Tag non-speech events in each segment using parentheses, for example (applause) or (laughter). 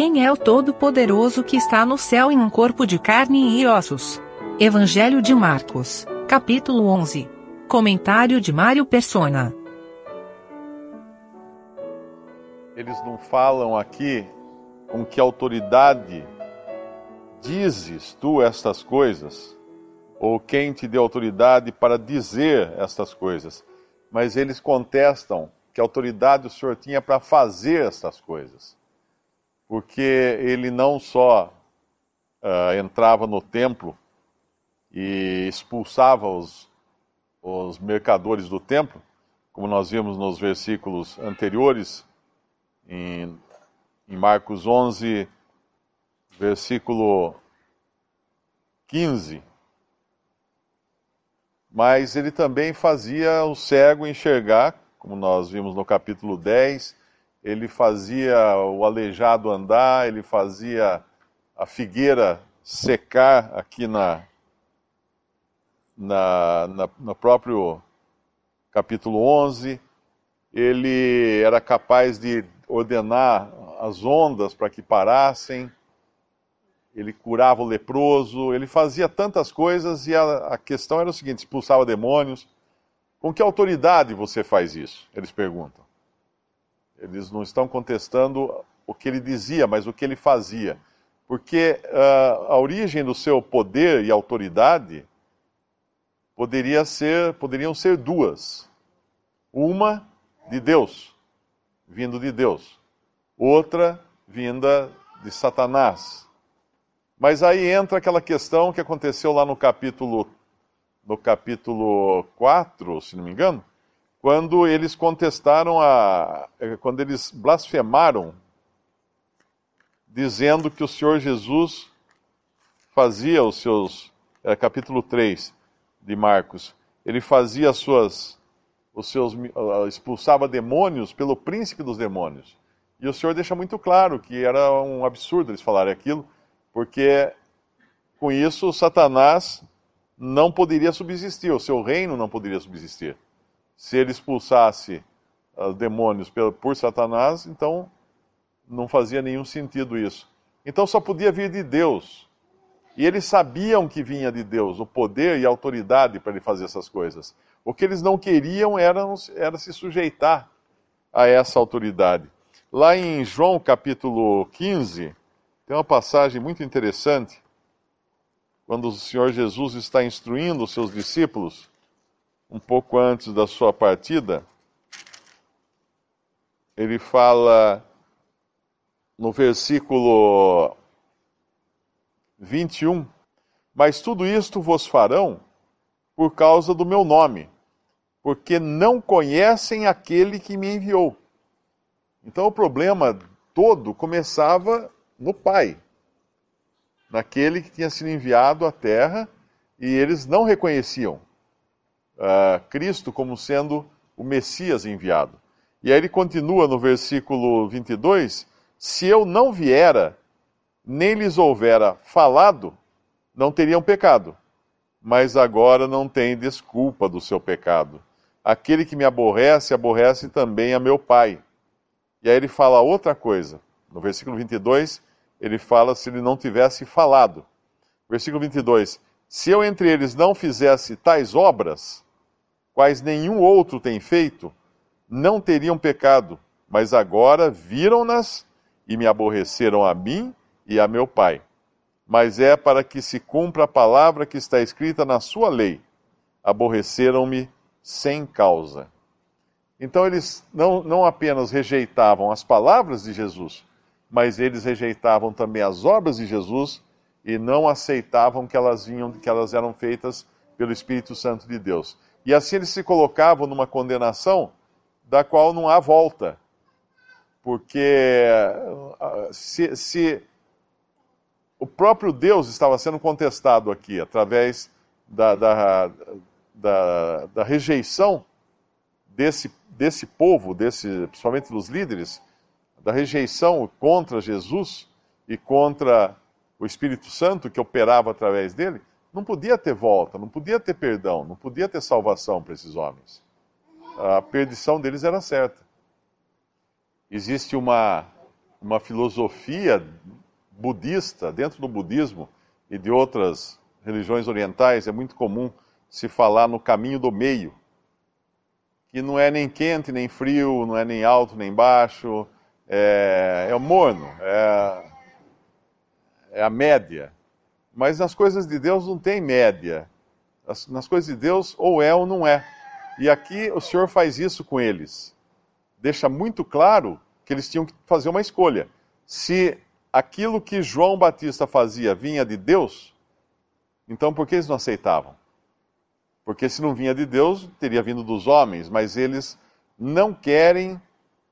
Quem é o Todo-Poderoso que está no céu em um corpo de carne e ossos? Evangelho de Marcos, capítulo 11. Comentário de Mário Persona. Eles não falam aqui com que autoridade dizes tu estas coisas, ou quem te deu autoridade para dizer estas coisas, mas eles contestam que autoridade o Senhor tinha para fazer estas coisas porque ele não só uh, entrava no templo e expulsava os, os mercadores do templo, como nós vimos nos versículos anteriores, em, em Marcos 11, versículo 15. Mas ele também fazia o cego enxergar, como nós vimos no capítulo 10, ele fazia o aleijado andar, ele fazia a figueira secar aqui na, na, na, no próprio capítulo 11. Ele era capaz de ordenar as ondas para que parassem, ele curava o leproso, ele fazia tantas coisas e a, a questão era o seguinte: expulsava demônios. Com que autoridade você faz isso? Eles perguntam. Eles não estão contestando o que ele dizia, mas o que ele fazia. Porque uh, a origem do seu poder e autoridade poderia ser, poderiam ser duas. Uma de Deus, vindo de Deus. Outra vinda de Satanás. Mas aí entra aquela questão que aconteceu lá no capítulo no capítulo 4, se não me engano, quando eles contestaram a. quando eles blasfemaram, dizendo que o Senhor Jesus fazia os seus. É, capítulo 3 de Marcos, ele fazia as suas. os seus. expulsava demônios pelo príncipe dos demônios. E o Senhor deixa muito claro que era um absurdo eles falarem aquilo, porque com isso Satanás não poderia subsistir, o seu reino não poderia subsistir se ele expulsasse os demônios por, por Satanás, então não fazia nenhum sentido isso. Então só podia vir de Deus. E eles sabiam que vinha de Deus o poder e a autoridade para ele fazer essas coisas. O que eles não queriam era, era se sujeitar a essa autoridade. Lá em João capítulo 15, tem uma passagem muito interessante, quando o Senhor Jesus está instruindo os seus discípulos um pouco antes da sua partida, ele fala no versículo 21: Mas tudo isto vos farão por causa do meu nome, porque não conhecem aquele que me enviou. Então o problema todo começava no Pai, naquele que tinha sido enviado à terra, e eles não reconheciam uh, Cristo como sendo o Messias enviado. E aí ele continua no versículo 22: Se eu não viera, nem lhes houvera falado, não teriam pecado. Mas agora não tem desculpa do seu pecado. Aquele que me aborrece, aborrece também a meu Pai. E aí ele fala outra coisa. No versículo 22, ele fala se ele não tivesse falado. Versículo 22: Se eu entre eles não fizesse tais obras, quais nenhum outro tem feito, não teriam pecado, mas agora viram-nas e me aborreceram a mim e a meu Pai. Mas é para que se cumpra a palavra que está escrita na sua lei: aborreceram-me sem causa. Então eles não, não apenas rejeitavam as palavras de Jesus, mas eles rejeitavam também as obras de Jesus e não aceitavam que elas vinham, que elas eram feitas pelo Espírito Santo de Deus. E assim eles se colocavam numa condenação da qual não há volta. Porque ah, se, se o próprio Deus estava sendo contestado aqui, através da, da, da, da rejeição desse, desse povo, desse, principalmente dos líderes, da rejeição contra Jesus e contra o Espírito Santo que operava através dele, não podia ter volta, não podia ter perdão, não podia ter salvação para esses homens. A perdição deles era certa. Existe uma, uma filosofia budista, dentro do budismo e de outras religiões orientais, é muito comum se falar no caminho do meio, que não é nem quente nem frio, não é nem alto nem baixo, é, é morno, é, é a média. Mas nas coisas de Deus não tem média. Nas coisas de Deus, ou é ou não é. E aqui o Senhor faz isso com eles. Deixa muito claro que eles tinham que fazer uma escolha. Se aquilo que João Batista fazia vinha de Deus, então por que eles não aceitavam? Porque se não vinha de Deus, teria vindo dos homens, mas eles não querem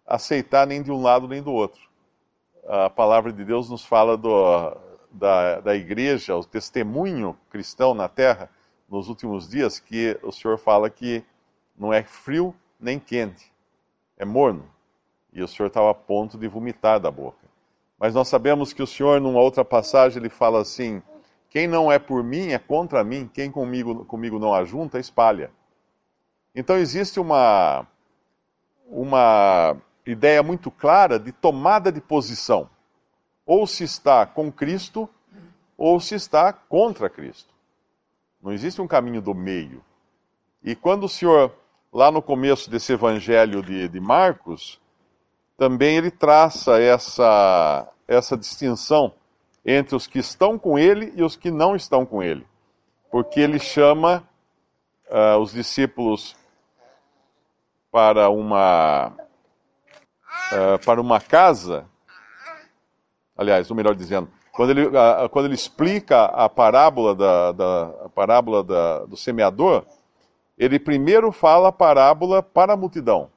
aceitar nem de um lado nem do outro. A palavra de Deus nos fala do, da, da igreja, o testemunho cristão na terra, nos últimos dias, que o Senhor fala que não é frio nem quente, é morno. E o Senhor estava a ponto de vomitar da boca. Mas nós sabemos que o Senhor, numa outra passagem, ele fala assim: quem não é por mim é contra mim, quem comigo, comigo não ajunta, espalha. Então existe uma, uma ideia muito clara de tomada de posição. Ou se está com Cristo, ou se está contra Cristo. Não existe um caminho do meio. E quando o Senhor, lá no começo desse evangelho de, de Marcos, também ele traça essa, essa distinção entre os que estão com ele e os que não estão com ele. Porque ele chama uh, os discípulos para uma, uh, para uma casa, aliás, ou melhor dizendo, quando ele, quando ele explica a parábola, da, da a parábola da, do semeador, ele primeiro fala a parábola para a multidão,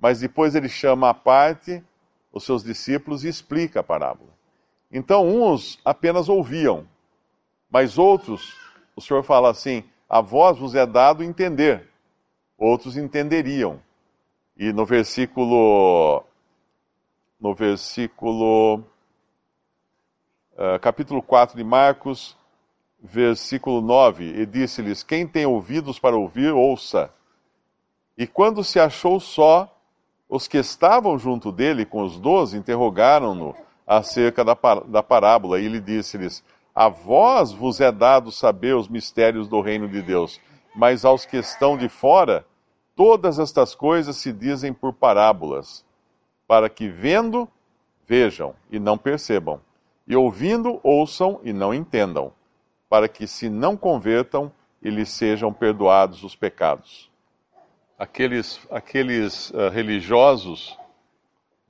mas depois ele chama à parte os seus discípulos e explica a parábola. Então, uns apenas ouviam, mas outros, o Senhor fala assim: a vós vos é dado entender, outros entenderiam. E no versículo. No versículo. Uh, capítulo 4 de Marcos, versículo 9, e disse-lhes: Quem tem ouvidos para ouvir, ouça. E quando se achou só, os que estavam junto dele com os doze interrogaram-no acerca da, da parábola. E ele disse-lhes: A vós vos é dado saber os mistérios do reino de Deus, mas aos que estão de fora, todas estas coisas se dizem por parábolas, para que vendo, vejam e não percebam, e ouvindo, ouçam e não entendam, para que se não convertam e lhes sejam perdoados os pecados. Aqueles, aqueles uh, religiosos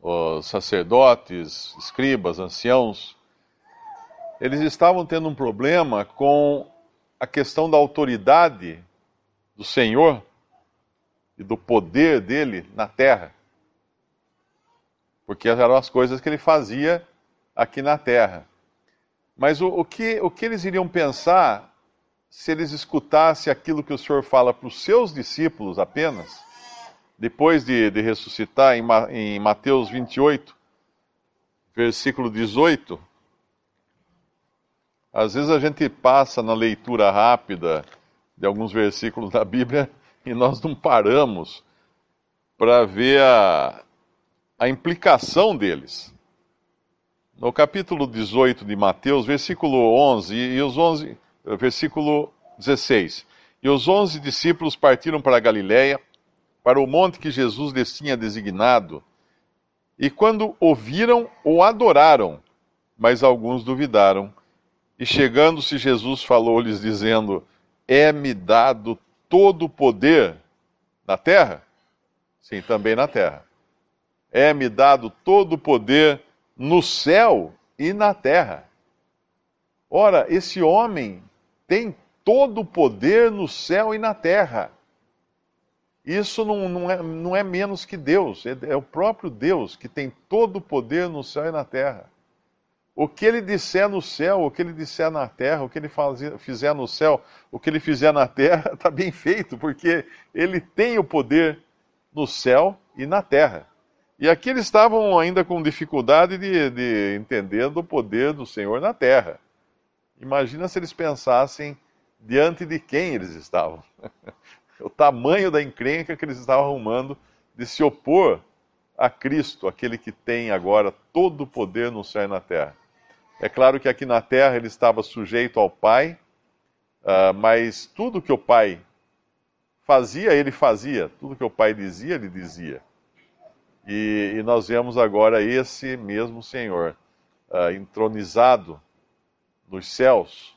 os sacerdotes, escribas, anciãos, eles estavam tendo um problema com a questão da autoridade do Senhor e do poder dele na terra. Porque eram as coisas que ele fazia aqui na terra. Mas o, o, que, o que eles iriam pensar se eles escutassem aquilo que o Senhor fala para os seus discípulos apenas? depois de, de ressuscitar, em, em Mateus 28, versículo 18, às vezes a gente passa na leitura rápida de alguns versículos da Bíblia e nós não paramos para ver a, a implicação deles. No capítulo 18 de Mateus, versículo 11 e os 11, versículo 16. E os onze discípulos partiram para a Galiléia para o monte que Jesus lhes tinha designado. E quando ouviram, o adoraram, mas alguns duvidaram. E chegando-se, Jesus falou-lhes, dizendo: É-me dado todo o poder na terra? Sim, também na terra. É-me dado todo o poder no céu e na terra. Ora, esse homem tem todo o poder no céu e na terra. Isso não, não, é, não é menos que Deus, é, é o próprio Deus que tem todo o poder no céu e na terra. O que ele disser no céu, o que ele disser na terra, o que ele fizer no céu, o que ele fizer na terra, está (laughs) bem feito, porque ele tem o poder no céu e na terra. E aqui eles estavam ainda com dificuldade de, de entender do poder do Senhor na terra. Imagina se eles pensassem diante de quem eles estavam. (laughs) o tamanho da encrenca que eles estavam arrumando de se opor a Cristo, aquele que tem agora todo o poder no céu e na terra. É claro que aqui na terra ele estava sujeito ao Pai, uh, mas tudo que o Pai fazia, ele fazia. Tudo que o Pai dizia, ele dizia. E, e nós vemos agora esse mesmo Senhor uh, entronizado nos céus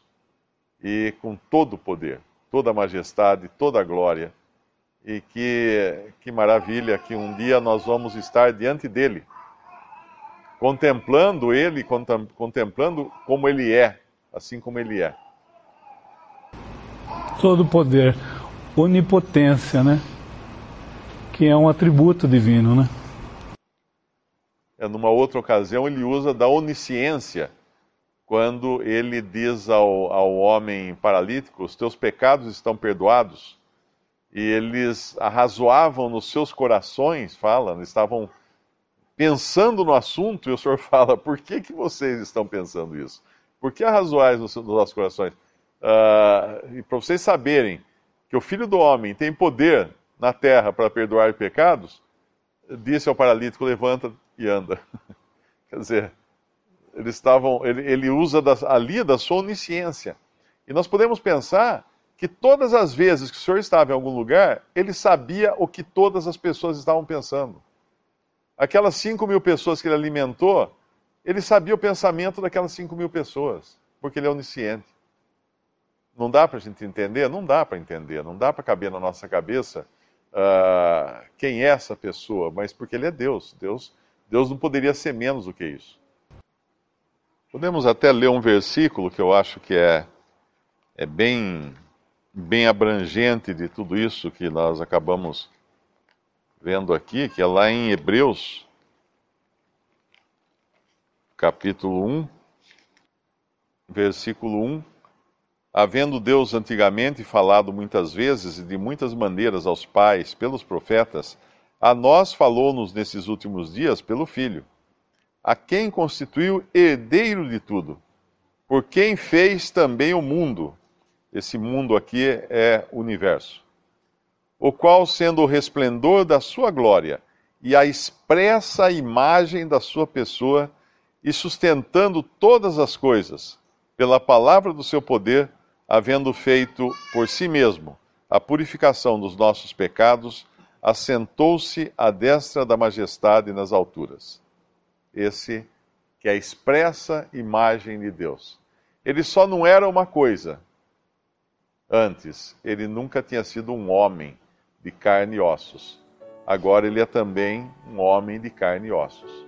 e com todo o poder, toda a majestade, toda a glória. E que, que maravilha que um dia nós vamos estar diante dele, contemplando ele, contemplando como ele é, assim como ele é. Todo poder, onipotência, né? Que é um atributo divino, né? É, numa outra ocasião, ele usa da onisciência quando ele diz ao, ao homem paralítico: Os teus pecados estão perdoados. E eles arrazoavam nos seus corações, fala, estavam pensando no assunto, e o Senhor (laughs) fala: Por que, que vocês estão pensando isso? Por que arrazoais nos, nos nossos corações? Uh, e para vocês saberem que o Filho do Homem tem poder na terra para perdoar pecados, disse ao paralítico: Levanta anda. (laughs) Quer dizer, eles estavam, ele, ele usa da, ali da sua onisciência. E nós podemos pensar que todas as vezes que o Senhor estava em algum lugar, ele sabia o que todas as pessoas estavam pensando. Aquelas 5 mil pessoas que ele alimentou, ele sabia o pensamento daquelas 5 mil pessoas, porque ele é onisciente. Não dá para a gente entender? Não dá para entender, não dá para caber na nossa cabeça uh, quem é essa pessoa, mas porque ele é Deus. Deus. Deus não poderia ser menos do que isso. Podemos até ler um versículo que eu acho que é, é bem, bem abrangente de tudo isso que nós acabamos vendo aqui, que é lá em Hebreus, capítulo 1, versículo 1. Havendo Deus antigamente falado muitas vezes e de muitas maneiras aos pais pelos profetas, a nós falou-nos nesses últimos dias pelo Filho a quem constituiu herdeiro de tudo, por quem fez também o mundo. Esse mundo aqui é universo. O qual, sendo o resplendor da sua glória e a expressa imagem da sua pessoa, e sustentando todas as coisas, pela palavra do seu poder, havendo feito por si mesmo a purificação dos nossos pecados, assentou-se à destra da majestade nas alturas esse que é a expressa imagem de Deus. Ele só não era uma coisa. Antes, ele nunca tinha sido um homem de carne e ossos. Agora ele é também um homem de carne e ossos.